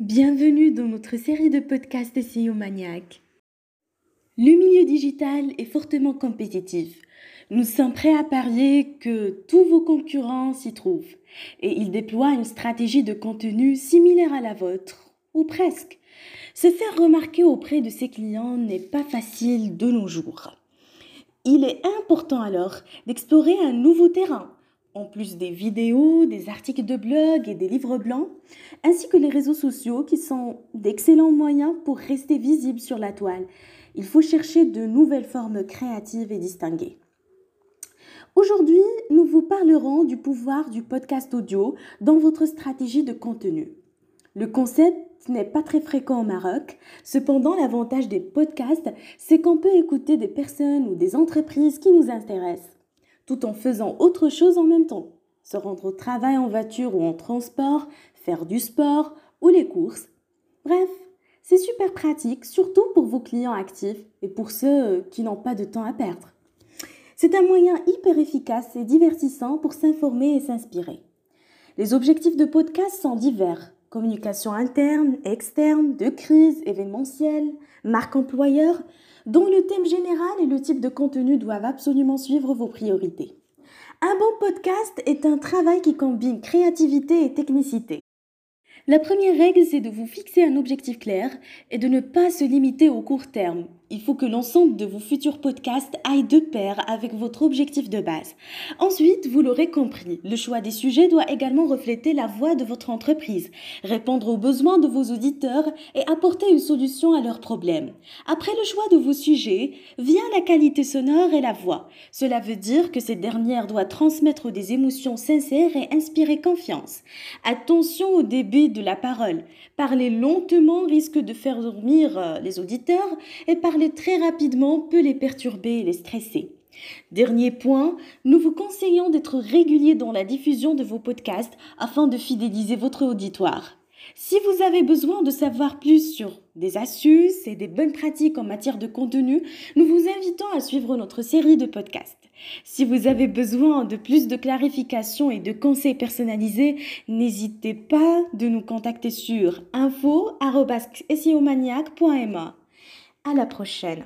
Bienvenue dans notre série de podcasts SEO Maniac. Le milieu digital est fortement compétitif. Nous sommes prêts à parier que tous vos concurrents s'y trouvent et ils déploient une stratégie de contenu similaire à la vôtre, ou presque. Se faire remarquer auprès de ses clients n'est pas facile de nos jours. Il est important alors d'explorer un nouveau terrain en plus des vidéos, des articles de blog et des livres blancs, ainsi que les réseaux sociaux qui sont d'excellents moyens pour rester visible sur la toile. Il faut chercher de nouvelles formes créatives et distinguées. Aujourd'hui, nous vous parlerons du pouvoir du podcast audio dans votre stratégie de contenu. Le concept n'est pas très fréquent au Maroc. Cependant, l'avantage des podcasts, c'est qu'on peut écouter des personnes ou des entreprises qui nous intéressent tout en faisant autre chose en même temps. Se rendre au travail en voiture ou en transport, faire du sport ou les courses. Bref, c'est super pratique, surtout pour vos clients actifs et pour ceux qui n'ont pas de temps à perdre. C'est un moyen hyper efficace et divertissant pour s'informer et s'inspirer. Les objectifs de podcast sont divers. Communication interne, externe, de crise, événementielle, marque employeur, dont le thème général et le type de contenu doivent absolument suivre vos priorités. Un bon podcast est un travail qui combine créativité et technicité. La première règle, c'est de vous fixer un objectif clair et de ne pas se limiter au court terme. Il faut que l'ensemble de vos futurs podcasts aille de pair avec votre objectif de base. Ensuite, vous l'aurez compris, le choix des sujets doit également refléter la voix de votre entreprise, répondre aux besoins de vos auditeurs et apporter une solution à leurs problèmes. Après le choix de vos sujets, vient la qualité sonore et la voix. Cela veut dire que cette dernière doit transmettre des émotions sincères et inspirer confiance. Attention au débit de la parole. Parler lentement risque de faire dormir euh, les auditeurs et parler très rapidement peut les perturber et les stresser. Dernier point, nous vous conseillons d'être régulier dans la diffusion de vos podcasts afin de fidéliser votre auditoire. Si vous avez besoin de savoir plus sur des astuces et des bonnes pratiques en matière de contenu, nous vous invitons à suivre notre série de podcasts. Si vous avez besoin de plus de clarifications et de conseils personnalisés, n'hésitez pas de nous contacter sur info.siomaniac.ma. À la prochaine.